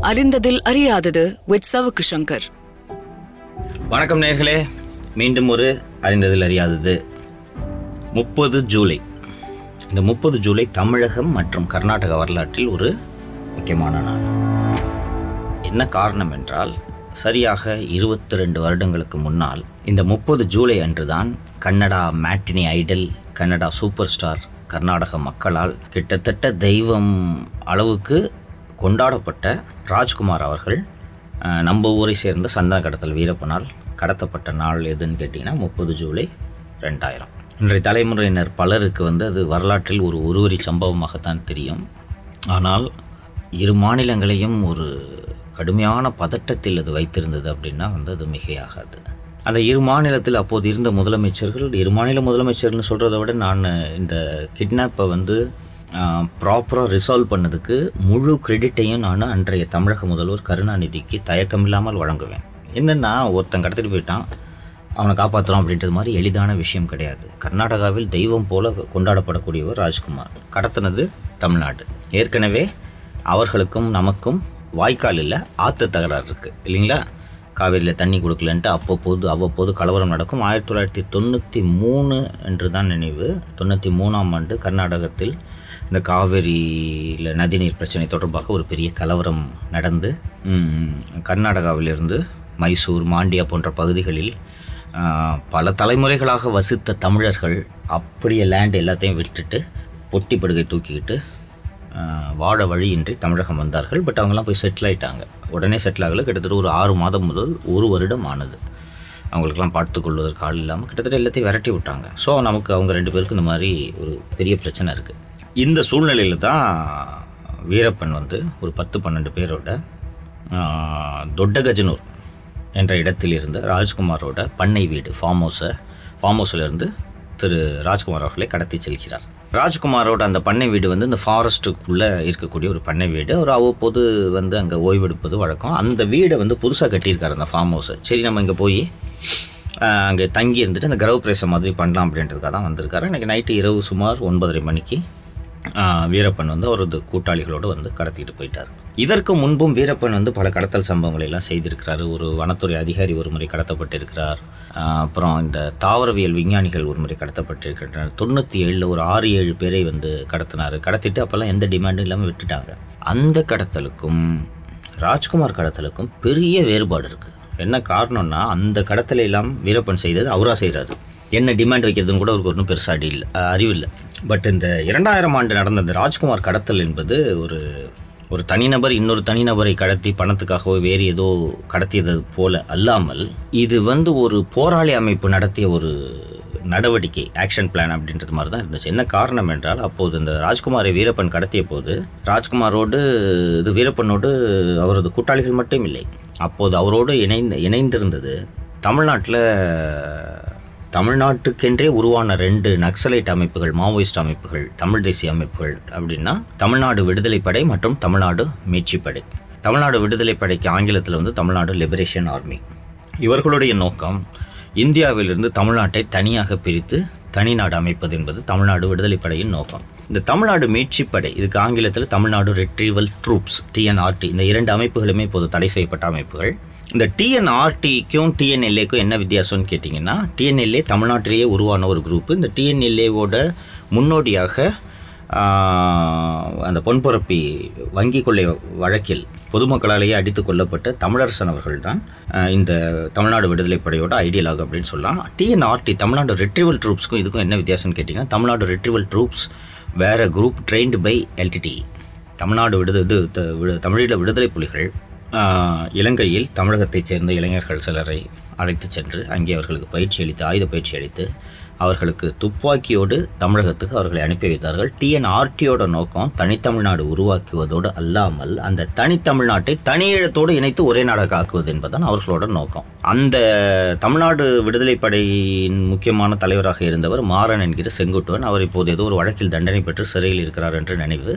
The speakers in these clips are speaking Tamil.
அறிந்ததில் அறியாதது வித் சவுக்கு சங்கர். வணக்கம் நேர்களே. மீண்டும் ஒரு அறிந்ததில் அறியாதது. முப்பது ஜூலை. இந்த முப்பது ஜூலை தமிழகம் மற்றும் கர்நாடக வரலாற்றில் ஒரு முக்கியமான நாள். என்ன காரணம் என்றால் சரியாக இருபத்தி ரெண்டு வருடங்களுக்கு முன்னால் இந்த முப்பது ஜூலை அன்றுதான் Kannada matinee idol Kannada super star Karnataka மக்களால் கிட்டத்தட்ட தெய்வம் அளவுக்கு கொண்டாடப்பட்ட ராஜ்குமார் அவர்கள் நம்ம ஊரை சேர்ந்த சந்தன கடத்தல் வீரப்பனால் கடத்தப்பட்ட நாள் எதுன்னு கேட்டிங்கன்னா முப்பது ஜூலை ரெண்டாயிரம். இன்றைய தலைமுறையினர் பலருக்கு வந்து அது வரலாற்றில் ஒரு ஒருவரி சம்பவமாகத்தான் தெரியும். ஆனால் இரு மாநிலங்களையும் ஒரு கடுமையான பதட்டத்தில் அது வைத்திருந்தது அப்படின்னா வந்து அது மிகையாகாது. அந்த இரு மாநிலத்தில் அப்போது இருந்த முதலமைச்சர்கள் இரு மாநில முதலமைச்சர்னு சொல்கிறத விட நான் இந்த கிட்னாப்பை வந்து ப்ராப்பராக ரிசால்வ் பண்ணதுக்கு முழு கிரெடிட்டையும் நான் அன்றைய தமிழக முதல்வர் கருணாநிதிக்கு தயக்கமில்லாமல் வழங்குவேன். என்னென்னா ஒருத்தன் கடத்திட்டு போயிட்டான் அவனை காப்பாற்றுறோம் அப்படின்றது மாதிரி எளிதான விஷயம் கிடையாது. கர்நாடகாவில் தெய்வம் போல கொண்டாடப்படக்கூடியவர் ராஜ்குமார். கடத்தினது தமிழ்நாடு. ஏற்கனவே அவர்களுக்கும் நமக்கும் வாய்க்கால் இல்லை ஆற்று தகராறு இருக்குது இல்லைங்களா? காவேரியில் தண்ணி கொடுக்கலன்ட்டு அப்பப்போது அவ்வப்போது கலவரம் நடக்கும். ஆயிரத்தி தொள்ளாயிரத்தி தொண்ணூற்றி மூணு என்று தான் நினைவு. தொண்ணூற்றி மூணாம் ஆண்டு கர்நாடகத்தில் இந்த காவேரியில் நதிநீர் பிரச்சனை தொடர்பாக ஒரு பெரிய கலவரம் நடந்து கர்நாடகாவிலிருந்து மைசூர் மாண்டியா போன்ற பகுதிகளில் பல தலைமுறைகளாக வசித்த தமிழர்கள் அப்படியே லேண்ட் எல்லாத்தையும் விட்டுட்டு பொட்டி படுகை தூக்கிக்கிட்டு வாட வாழ வழியின்றி தமிழகம் வந்தார்கள். பட் அவங்கெல்லாம் போய் செட்டில் ஆகிட்டாங்க உடனே செட்டில் ஆகல. கிட்டத்தட்ட ஒரு ஆறு மாதம் முதல் ஒரு வருடம் ஆனது. அவங்களுக்கெல்லாம் பார்த்து கொள்வதற்கு ஆள் இல்லாமல் கிட்டத்தட்ட எல்லாத்தையும் விரட்டி விட்டாங்க. ஸோ நமக்கு அவங்க ரெண்டு பேருக்கு இந்த மாதிரி ஒரு பெரிய பிரச்சனை இருக்குது இந்த சூழ்நிலையில் தான் வீரப்பன் வந்து ஒரு பத்து பன்னெண்டு பேரோட தொட்டகஜனூர் என்ற இடத்தில் இருந்து ராஜ்குமாரோட பண்ணை வீடு ஃபார்ம் ஹவுஸை ஃபார்ம் ஹவுஸிலிருந்து திரு ராஜ்குமார் அவர்களை கடத்தி செல்கிறார். ராஜ்குமாரோட அந்த பண்ணை வீடு வந்து இந்த ஃபாரஸ்ட்டுக்குள்ளே இருக்கக்கூடிய ஒரு பண்ணை வீடு. அவர் அவ்வப்போது வந்து அங்கே ஓய்வெடுப்பது வழக்கம். அந்த வீடை வந்து புதுசாக கட்டியிருக்காரு அந்த ஃபார்ம் ஹவுஸை சரி நம்ம இங்கே போய் அங்கே தங்கி இருந்துட்டு அந்த கிரகப்பிரவேசம் மாதிரி பண்ணலாம் அப்படின்றதுக்காக தான் வந்திருக்காரு. எனக்கு நைட்டு இரவு சுமார் ஒன்பதரை மணிக்கு வீரப்பன் வந்து அவரது கூட்டாளிகளோடு வந்து கடத்திட்டு போயிட்டார். இதற்கு முன்பும் வீரப்பன் வந்து பல கடத்தல் சம்பவங்களை எல்லாம் செய்திருக்கிறாரு. ஒரு வனத்துறை அதிகாரி ஒரு முறை கடத்தப்பட்டிருக்கிறார். அப்புறம் இந்த தாவரவியல் விஞ்ஞானிகள் ஒரு முறை கடத்தப்பட்டிருக்கின்றனர். தொண்ணூற்றி ஏழில் ஒரு ஆறு ஏழு பேரை வந்து கடத்தினார். கடத்திட்டு அப்போல்லாம் எந்த டிமாண்டும் இல்லாமல் விட்டுட்டாங்க. அந்த கடத்தலுக்கும் ராஜ்குமார் கடத்தலுக்கும் பெரிய வேறுபாடு இருக்குது என்ன காரணம்னா அந்த கடத்தலையெல்லாம் வீரப்பன் செய்தது அவராக செய்கிறாரு என்ன டிமாண்ட் வைக்கிறதுன்னு கூட அவருக்கு ஒன்றும் பெருசாக அடி இல்லை. அறிவு இல்லை. பட் இந்த இரண்டாயிரம் ஆண்டு நடந்த இந்த ராஜ்குமார் கடத்தல் என்பது ஒரு ஒரு தனிநபர் இன்னொரு தனிநபரை கடத்தி பணத்துக்காகவோ வேறு ஏதோ கடத்தியது போல அல்லாமல் இது வந்து ஒரு போராளி அமைப்பு நடத்திய ஒரு நடவடிக்கை ஆக்ஷன் பிளான் அப்படின்றது மாதிரி தான் இருந்துச்சு. என்ன காரணம் என்றால் அப்போது இந்த ராஜ்குமாரை வீரப்பன் கடத்திய போது ராஜ்குமாரோடு இது வீரப்பனோடு அவரது கூட்டாளிகள் மட்டும் இல்லை. அப்போது அவரோடு இணைந்து இணைந்திருந்தது தமிழ்நாட்டில் தமிழ்நாட்டுக்கென்றே உருவான ரெண்டு நக்சலைட் அமைப்புகள் மாவோயிஸ்ட் அமைப்புகள் தமிழ் தேசிய அமைப்புகள் அப்படின்னா தமிழ்நாடு விடுதலை படை மற்றும் தமிழ்நாடு மீட்சிப்படை தமிழ்நாடு விடுதலை படைக்கு ஆங்கிலத்தில் வந்து தமிழ்நாடு லிபரேஷன் ஆர்மி இவர்களுடைய நோக்கம் இந்தியாவிலிருந்து தமிழ்நாட்டை தனியாக பிரித்து தனிநாடு அமைப்பது என்பது தமிழ்நாடு விடுதலை படையின் நோக்கம். இந்த தமிழ்நாடு மீட்சிப்படை இதுக்கு ஆங்கிலத்தில் தமிழ்நாடு ரெட்ரீவல் ட்ரூப்ஸ் டிஎன்ஆர்டி இந்த இரண்டு அமைப்புகளுமே இப்போது தடை செய்யப்பட்ட அமைப்புகள். இந்த டிஎன்ஆர்டிக்கும் டிஎன்எல்ஏக்கும் என்ன வித்தியாசம்னு கேட்டிங்கன்னா டிஎன்எல்ஏ தமிழ்நாட்டிலேயே உருவான ஒரு குரூப்பு இந்த டிஎன்எல்ஏவோட முன்னோடியாக அந்த பொன்பரப்பி வங்கி கொள்ளை வழக்கில் பொதுமக்களாலேயே அடித்து கொல்லப்பட்ட தமிழரசன் அவர்கள் தான் இந்த தமிழ்நாடு விடுதலை படையோட ஐடியலாக அப்படின்னு சொல்லலாம். டிஎன்ஆர்டி தமிழ்நாடு ரெட்ரிவல் ட்ரூப்ஸ்க்கும் இதுக்கும் என்ன வித்தியாசம்னு கேட்டிங்கன்னா தமிழ்நாடு ரெட்ரிவல் ட்ரூப்ஸ் வேறு group trained by LTT Tamil Nadu விடுத இது த- விடு- தமிழீழ விடுதலை புலிகள் இலங்கையில் தமிழகத்தைச் சேர்ந்த இளைஞர்கள் சிலரை அழைத்து சென்று அங்கே அவர்களுக்கு பயிற்சி அளித்து ஆயுத பயிற்சி அளித்து அவர்களுக்கு துப்பாக்கியோடு தமிழகத்துக்கு அவர்களை அனுப்பி வைத்தார்கள். டிஎன்ஆர்டியோட நோக்கம் தனித்தமிழ்நாடு உருவாக்குவதோடு அல்லாமல் அந்த தனித்தமிழ்நாட்டை தனியீழத்தோடு இணைத்து ஒரே நாடாக ஆக்குவது என்பதுதான் அவர்களோட நோக்கம். அந்த தமிழ்நாடு விடுதலை படையின் முக்கியமான தலைவராக இருந்தவர் மாறன் என்கிற செங்குட்டுவன். அவர் இப்போது ஏதோ ஒரு வழக்கில் தண்டனை பெற்று சிறையில் இருக்கிறார் என்று நினைவு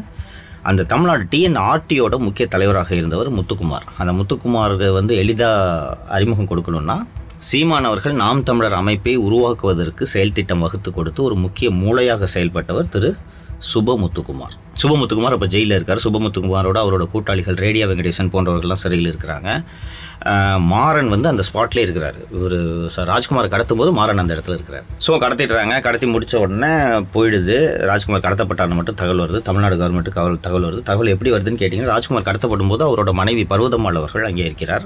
அந்த தமிழ்நாடு டிஎன்ஆர்டியோட முக்கிய தலைவராக இருந்தவர் முத்துக்குமார். அந்த முத்துக்குமாருக்கு வந்து எளிதாக அறிமுகம் கொடுக்கணும்னா சீமான் அவர்கள் நாம் தமிழர் அமைப்பை உருவாக்குவதற்கு செயல் திட்டம் வகுத்து கொடுத்து ஒரு முக்கிய மூளையாக செயல்பட்டவர் திரு சுப முத்துக்குமார் சுபமுத்துக்குமார் அப்போ ஜெயிலில் இருக்கார். சுபமுத்துக்குமாரோட அவரோட கூட்டாளிகள் ரேடியா வெங்கடேசன் போன்றவர்கள்லாம் சிறையில் இருக்கிறாங்க. மாறன் வந்து அந்த ஸ்பாட்லேயே இருக்கிறார். இவர் ராஜ்குமார் கடத்தும் போது மாறன் அந்த இடத்துல இருக்கிறார். ஸோ கடத்திடுறாங்க. கடத்தி முடித்த உடனே போயிடுது. ராஜ்குமார் கடத்தப்பட்டார்னு மட்டும் தகவல் வருது. தமிழ்நாடு கவர்மெண்ட்டுக்கு தகவல் தகவல் வருது. தகவல் எப்படி வருதுன்னு கேட்டிங்கன்னா ராஜ்குமார் கடத்தப்படும் போது அவரோட மனைவி பர்வதம்மாள் அவர்கள் அங்கே இருக்கிறார்.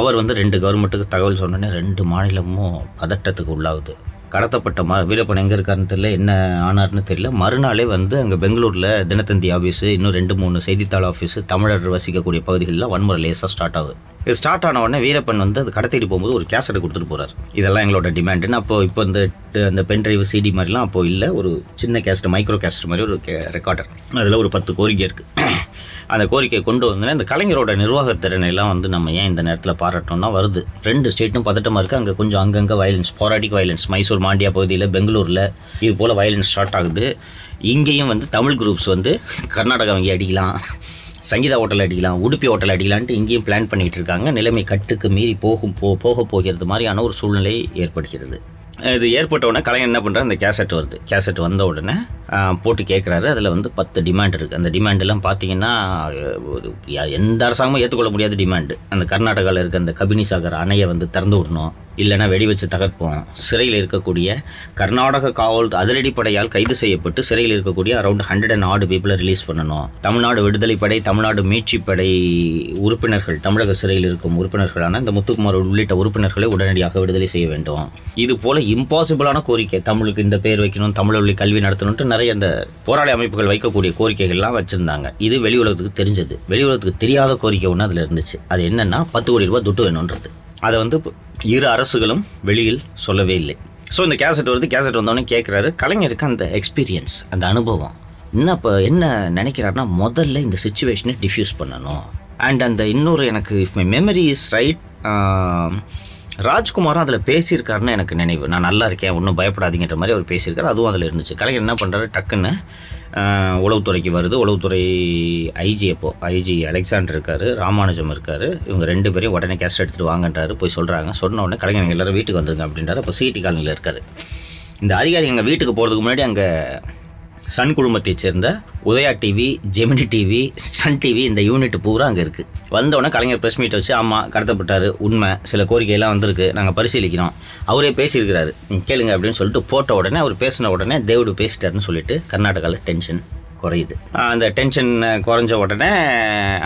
அவர் வந்து ரெண்டு கவர்மெண்ட்டுக்கு தகவல் சொன்னோன்னே ரெண்டு மாநிலமும் பதட்டத்துக்கு உள்ளாகுது. கடத்தப்பட்ட ம வீரப்பன் எங்கே இருக்காருன்னு தெரியல என்ன ஆனார்னு தெரியல. மறுநாளே வந்து அங்கே பெங்களூரில் தினத்தந்தி ஆஃபீஸு இன்னும் ரெண்டு மூணு செய்தித்தாள் ஆஃபீஸு தமிழர் வசிக்கக்கூடிய பகுதிகளெலாம் வன்முறை லேசாக ஸ்டார்ட் ஆகுது. இது ஸ்டார்ட் ஆன உடனே வீரப்பன் வந்து அது கடத்திட்டு போகும்போது ஒரு கேசட் கொடுத்துட்டு போகிறார் இதெல்லாம் எங்களோட டிமாண்டுன்னு அப்போ இப்போ இந்த அந்த பென் டிரைவ் சிடி மாதிரிலாம் அப்போ இல்லை ஒரு சின்ன கேசட் மைக்ரோ கேசட் மாதிரி ஒரு கே ரெக்கார்டர் அதில் ஒரு பத்து கோரிக்கை இருக்குது அந்த கோரிக்கையை கொண்டு வந்தோடனே இந்த கலைஞரோட நிர்வாகத்திறனை எல்லாம் வந்து நம்ம ஏன் இந்த நேரத்தில் பாராட்டோம்னா வருது. ரெண்டு ஸ்டேட்டும் பதட்டமாக இருக்குது அங்கே கொஞ்சம் அங்கங்கே வயலன்ஸ் போராட்டிக் வயலன்ஸ் மைசூர் மாண்டியா பகுதியில் பெங்களூரில் இது போல் வயலன்ஸ் ஸ்டார்ட் ஆகுது. இங்கேயும் வந்து தமிழ் குரூப்ஸ் வந்து கர்நாடகா வங்கி அடிக்கலாம் சங்கீதா ஹோட்டல் அடிக்கலாம் உடுப்பி ஹோட்டல் அடிக்கலான்ட்டு இங்கேயும் பிளான் பண்ணிகிட்டு இருக்காங்க. நிலைமை கட்டுக்கு மீறி போகும் போ போக போகிறது மாதிரியான ஒரு சூழ்நிலை ஏற்படுகிறது. இது ஏற்பட்ட உடனே கலைஞர் என்ன பண்ணுறாரு அந்த கேசட் வருது. கேசட் வந்த உடனே போட்டு கேட்குறாரு அதில் வந்து பத்து டிமாண்ட் இருக்குது அந்த டிமாண்ட் எல்லாம் பார்த்தீங்கன்னா ஒரு எந்த அரசாங்கமும் ஏற்றுக்கொள்ள முடியாத டிமாண்டு அந்த கர்நாடகாவில் இருக்க அந்த கபினி சாகர் அணையை வந்து திறந்து விடணும். இல்லைன்னா வெடி வச்சு தகர்ப்போம். சிறையில் இருக்கக்கூடிய கர்நாடக காவல் அதிரடிப்படையால் கைது செய்யப்பட்டு சிறையில் இருக்கக்கூடிய அரௌண்ட் ஹண்ட்ரட் அண்ட் ஆடு பீப்புளை ரிலீஸ் பண்ணணும். தமிழ்நாடு விடுதலைப்படை தமிழ்நாடு மீட்சிப்படை உறுப்பினர்கள் தமிழக சிறையில் இருக்கும் உறுப்பினர்களான இந்த முத்துக்குமார் உள்ளிட்ட உறுப்பினர்களை உடனடியாக விடுதலை செய்ய வேண்டும். இது போல இம்பாசிபிளான கோரிக்கை தமிழுக்கு இந்த பேர் வைக்கணும் தமிழ் வழி கல்வி நடத்தணும்ட்டு நிறைய இந்த போராளி அமைப்புகள் வைக்கக்கூடிய கோரிக்கைகள்லாம் வச்சிருந்தாங்க. இது வெளி உலகத்துக்கு தெரிஞ்சது. வெளி உலகத்துக்கு தெரியாத கோரிக்கை ஒன்று அதில் இருந்துச்சு. அது என்னென்னா பத்து கோடி ரூபாய் துட்டு வேணுன்றது அதை வந்து இரு அரசுகளும் வெளியில் சொல்லவே இல்லை. ஸோ இந்த கேசட் வருது கேசட் வந்தோடனே கேட்குறாரு கலைஞருக்கு அந்த எக்ஸ்பீரியன்ஸ் அந்த அனுபவம் என்ன இப்போ என்ன நினைக்கிறாருன்னா முதல்ல இந்த சுச்சுவேஷனை டிஃப்யூஸ் பண்ணணும். அண்ட் அந்த இன்னொரு எனக்கு if my memory is right ராஜ்குமாரும் அதில் பேசியிருக்காருன்னு எனக்கு நினைவு. நான் நல்லா இருக்கேன் ஒன்றும் பயப்படாதீங்கிற மாதிரி அவர் பேசியிருக்காரு அதுவும் அதில் இருந்துச்சு. கலைஞர் என்ன பண்ணுறாரு டக்குன்னு உளவுத்துறைக்கு வருது. உளவுத்துறை ஐஜி அப்போது ஐஜி அலெக்சாண்டர் இருக்காரு ராமானுஜம் இருக்காரு. இவங்க ரெண்டு பேரையும் உடனே கேஸ்ட் எடுத்துகிட்டு வாங்கன்றாரு போய் சொல்கிறாங்க சொன்ன உடனே கலைஞர் எல்லோரும் வீட்டுக்கு வந்துருங்க அப்படின்றாரு. அப்போ சிடி காலனியில் இருக்காரு. இந்த அதிகாரி எங்கள் வீட்டுக்கு போகிறதுக்கு முன்னாடி அங்கே சன் குழுமத்தைச் சேர்ந்த Udaya TV Gemini TV Sun TV இந்த யூனிட் பூரா அங்கே இருக்குது வந்தோடனே கலைஞர் ப்ரெஸ் மீட் வச்சு ஆமாம் கடத்தப்பட்டார் உண்மை. சில கோரிக்கையெல்லாம் வந்திருக்கு. நாங்கள் பரிசீலிக்கிறோம். அவரே பேசியிருக்கிறாரு. நீங்க கேளுங்க அப்படின்னு சொல்லிட்டு போட்ட உடனே அவர் பேசின உடனே தேவுடு பேசிட்டாருன்னு சொல்லிட்டு கர்நாடகாவில் டென்ஷன் குறையுது. அந்த டென்ஷன் குறைஞ்ச உடனே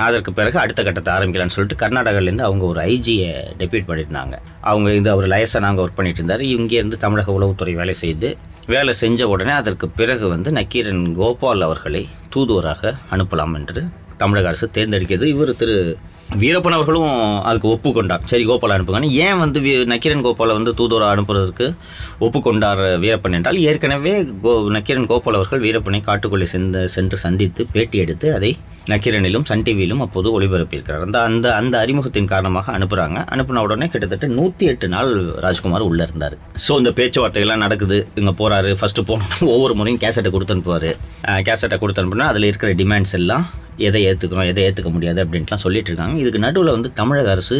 அதற்கு பிறகு அடுத்த கட்டத்தை ஆரம்பிக்கலாம்னு சொல்லிட்டு கர்நாடகாலேருந்து அவங்க ஒரு ஐஜியை டெபியூட் பண்ணியிருந்தாங்க. அவங்க இது அவர் லயசா நாங்கள் ஒர்க் பண்ணிட்டு இருந்தார். இங்கேருந்து தமிழக உளவுத்துறை வேலை செய்து வேலை செஞ்ச உடனே அதற்கு பிறகு வந்து நக்கீரன் கோபால் அவர்களை தூதுவராக அனுப்பலாம் என்று தமிழக அரசு தேர்ந்தெடுக்கிறது. இவர் திரு வீரப்பன் அவர்களும் அதுக்கு ஒப்புக்கொண்டார். சரி கோபால் அனுப்புங்கன்னு. ஏன் வந்து வீ- நக்கீரன் கோபாலை வந்து தூதுவராக அனுப்புறதுக்கு ஒப்புக்கொண்டார் வீரப்பன் என்றால் ஏற்கனவே கோ நக்கீரன் கோபால் அவர்கள் வீரப்பனை காட்டுக்குள்ளே சென்று சென்று சந்தித்து பேட்டி எடுத்து அதை நக்கீரனிலும் சன் டிவியிலும் அப்போது ஒளிபரப்பியிருக்கிறார். அந்த அந்த அந்த அறிமுகத்தின் காரணமாக அனுப்புகிறாங்க அனுப்பின உடனே கிட்டத்தட்ட நூற்றி எட்டு நாள் ராஜ்குமார் உள்ளே இருந்தார். ஸோ இந்த பேச்சுவார்த்தைகள்லாம் நடக்குது. இங்கே போகிறாரு ஃபஸ்ட்டு போனோம் ஒவ்வொரு முறையும் கேசட்டை கொடுத்து அனுப்புவார். கேசட்டை கொடுத்து அனுப்புனா அதில் இருக்கிற டிமாண்ட்ஸ் எல்லாம் எதை ஏற்றுக்கிறோம் எதை ஏற்றுக்க முடியாது அப்படின்ட்டுலாம் சொல்லிட்டு இருக்காங்க. இதுக்கு நடுவில் வந்து தமிழக அரசு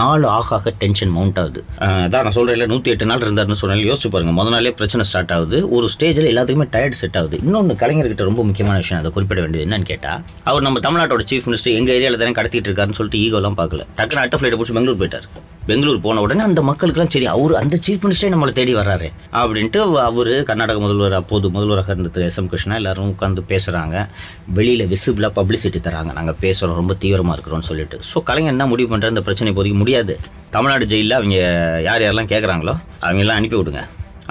நாலு ஆக ஆக டென்ஷன் மவுண்ட் ஆகுது அதான் நான் சொல்கிறேன் நூற்றி எட்டு நாள் இருந்தாருன்னு சொன்னாலும் யோசிச்சு பாருங்க முத நாளே பிரச்சனை ஸ்டார்ட் ஆகுது. ஒரு ஸ்டேஜில் எல்லாத்துக்குமே டயர்ட் செட் ஆகுது. இன்னொன்று கலைஞர்கிட்ட ரொம்ப முக்கியமான விஷயம் அதை குறிப்பிட வேண்டியது என்னன்னு கேட்டால் அவர் நம்ம தமிழ்நாட்டோட சீஃப் மினிஸ்டர் எங்கள் ஏரியாவில் தானே கடத்திட்டு இருக்காருன்னு சொல்லிட்டு ஈகோலாம் பார்க்கல. டக்குனு அடுத்த ஃப்ளைட்டை பிடிச்சி பெங்களூர் போயிட்டார். பெங்களூர் போன உடனே அந்த மக்களுக்குலாம் சரி அவர் அந்த சீஃப் மினிஸ்டரே நம்மளை தேடி வர்றாரு அப்படின்ட்டு அவர் கர்நாடக முதல்வர் அப்போது முதல்வராக இருந்த திரு எஸ். எம். கிருஷ்ணா எல்லாரும் உட்காந்து பேசுகிறாங்க வெளியில் விசிபிளாக பப்ளிசிட்டி தராங்க. நாங்கள் பேசுகிறோம் ரொம்ப தீவிரமாக இருக்கிறோம்னு சொல்லிட்டு. ஸோ கலைஞர் என்ன முடிவு பண்ணுற அந்த பிரச்சனை பொறிக்க முடியாது. தமிழ்நாடு ஜெயிலில் அவங்க யார் யாரெல்லாம் கேட்குறாங்களோ அவங்கெல்லாம் அனுப்பி விடுங்க.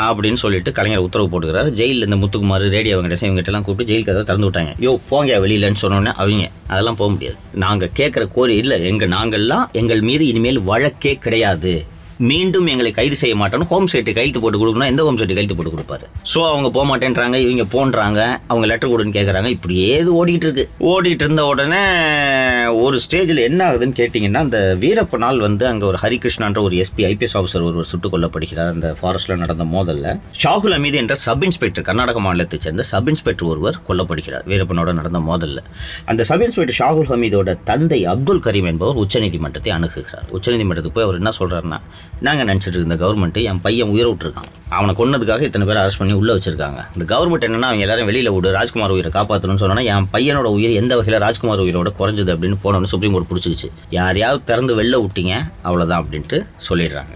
அப்படின்னு சொல்லிட்டு கலைஞர் உத்தரவு போட்டுக்கிறாரு. ஜெயிலில் இந்த முத்துக்குமார் ரேடியோ வெங்கடேசன் இவங்ககிட்டலாம் கூப்பிட்டு ஜெயில் கதை திறந்து விட்டாங்க. யோ போங்க வெளியிலன்னு சொன்னோன்னே அவங்க அதெல்லாம் போக முடியாது. நாங்கள் கேட்குற கோரி இல்லை. எங்கள் நாங்கள்லாம் எங்கள் மீது இனிமேல் வழக்கே கிடையாது. மீண்டும் எங்களை கைது செய்ய மாட்டோம்னு ஹோம் சைட்டு கைத்து போட்டு கொடுக்கணும் எந்த ஹோம் சைட்டு கைத்து போட்டு கொடுப்பாரு? ஸோ அவங்க போக மாட்டேன்றாங்க இவங்க போன்றாங்க அவங்க லெட்டர் கொடுன்னு கேட்குறாங்க இப்படி ஏது ஓடிட்டு இருக்கு. ஓடிட்டு இருந்த உடனே ஒரு ஸ்டேஜில் என்ன ஆகுதுன்னு கேட்டிங்கன்னா அந்த வீரப்பனால் வந்து அங்கே ஒரு ஹரிகிருஷ்ணான்ற ஒரு எஸ்பி ஐபிஎஸ் ஆஃபீஸர் ஒருவர் சுட்டுக் கொல்லப்படுகிறார். அந்த ஃபாரஸ்ட்டில் நடந்த மோதலில் ஷாகுல் அமீது என்ற சப் இன்ஸ்பெக்டர் கர்நாடக மாநிலத்தைச் சேர்ந்த சப் இன்ஸ்பெக்டர் ஒருவர் கொல்லப்படுகிறார் வீரப்பனோட நடந்த மோதலில். அந்த சப் இன்ஸ்பெக்டர் ஷாகுல் ஹமீதோட தந்தை அப்துல் கரீம் என்பவர் உச்சநீதிமன்றத்தை அணுகுகிறார். உச்சநீதிமன்றத்துக்கு போய் அவர் என்ன சொல்கிறாருன்னா நாங்கள் நினச்சிட்டு இருந்த கவர்மெண்ட்டு என் பையன் உயிரை விட்டுருக்கான். அவனை கொன்னதுக்காக இத்தனை பேர் அரெஸ்ட் பண்ணி உள்ளே வச்சிருக்காங்க. இந்த கவர்மெண்ட் என்னன்னா அவங்க எல்லாரும் வெளியில் விடு ராஜ்குமார் உயிரை காப்பாற்றணும்னு சொன்னா என் பையனோட உயிர் எந்த வகையில் ராஜ்குமார் உயிரோட குறைஞ்சது அப்படின்னு போனோன்னு சுப்ரீம் கோர்ட் பிடிச்சிக்கிச்சு. யாரையாவது திறந்து வெளில விட்டீங்க அவ்வளோதான் அப்படின்ட்டு சொல்லிடுறாங்க.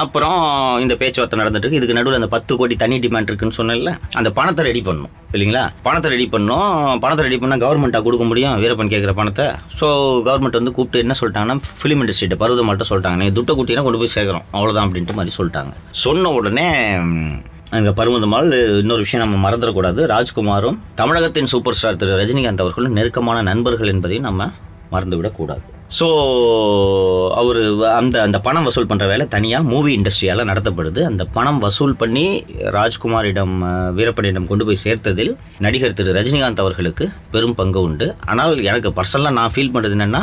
அப்புறம் இந்த பேச்சுவார்த்தை நடந்துட்டு இருக்கு. இதுக்கு நடுவில் அந்த பத்து கோடி தனி டிமாண்ட் இருக்குன்னு சொன்னேன்ல அந்த பணத்தை ரெடி பண்ணணும் இல்லைங்களா? பணத்தை ரெடி பண்ணோம் பணத்தை ரெடி பண்ணால் கவர்மெண்ட்டாக கொடுக்க முடியும் வீரப்பன் கேட்குற பணத்தை. ஸோ கவர்மெண்ட் வந்து கூப்பிட்டு என்ன சொல்லிட்டாங்கன்னா ஃபிலிம் இண்டஸ்ட்ரிட்ட பருவதமாட்ட சொல்லிட்டாங்க. நீங்கள் துட்டை குட்டினா கொண்டு போய் சேர்க்குறோம். அவ்வளோதான் அப்படின்ட்டு மாதிரி சொல்லிட்டாங்க. சொன்ன உடனே அங்கே பருவதமால் இன்னொரு விஷயம் நம்ம மறந்துடக்கூடாது. ராஜ்குமாரும் தமிழகத்தின் சூப்பர் ஸ்டார் திரு ரஜினிகாந்த் அவர்களும் நெருக்கமான நண்பர்கள் என்பதையும் நம்ம மறந்துவிடக்கூடாது. ஸோ அவர் அந்த அந்த பணம் வசூல் பண்ணுற வேலை தனியாக மூவி இண்டஸ்ட்ரியால் நடத்தப்படுது. அந்த பணம் வசூல் பண்ணி ராஜ்குமாரிடம் வீரப்பனிடம் கொண்டு போய் சேர்த்ததில் நடிகர் திரு ரஜினிகாந்த் அவர்களுக்கு பெரும் பங்கு உண்டு. ஆனால் எனக்கு பர்சனலாக நான் ஃபீல் பண்ணுறது என்னென்னா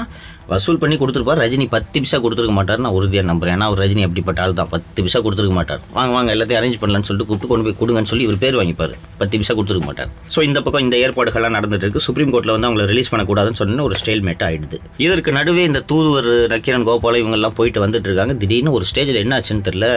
வசூல் பண்ணி கொடுத்துருப்பார். ரஜினி பத்து பிசா கொடுத்துருக்க மாட்டார் நான் உறுதியாக நம்புறேன். ஏன்னா அவர் ரஜினி அப்படிப்பட்ட ஆள் தான். பத்து பிசா கொடுத்துருக்க மாட்டார். வாங்க வாங்க எல்லாத்தையும் அரேஞ்ச் பண்ணலான்னு சொல்லிட்டு கூப்பிட்டு கொண்டு போய் கொடுங்கன்னு சொல்லி இவர் பேர் வாங்கிப்பார். பத்து பிசா கொடுத்துருக்க மாட்டார். ஸோ இந்த பக்கம் இந்த ஏற்பாடுகள்லாம் நடந்துட்டு இருக்கு. சுப்ரீம் கோர்ட்டில் வந்து அவங்களை ரிலீஸ் பண்ணக்கூடாதுன்னு சொன்ன ஒரு ஸ்டேல்மேட் ஆயிடுது. இதற்கு நடுவே இந்த தூதுவர் நக்கீரன் கோபால இவங்கெல்லாம் போயிட்டு வந்துட்டு இருக்காங்க. திடீர்னு ஒரு ஸ்டேஜில் என்ன ஆச்சுன்னு தெரியல.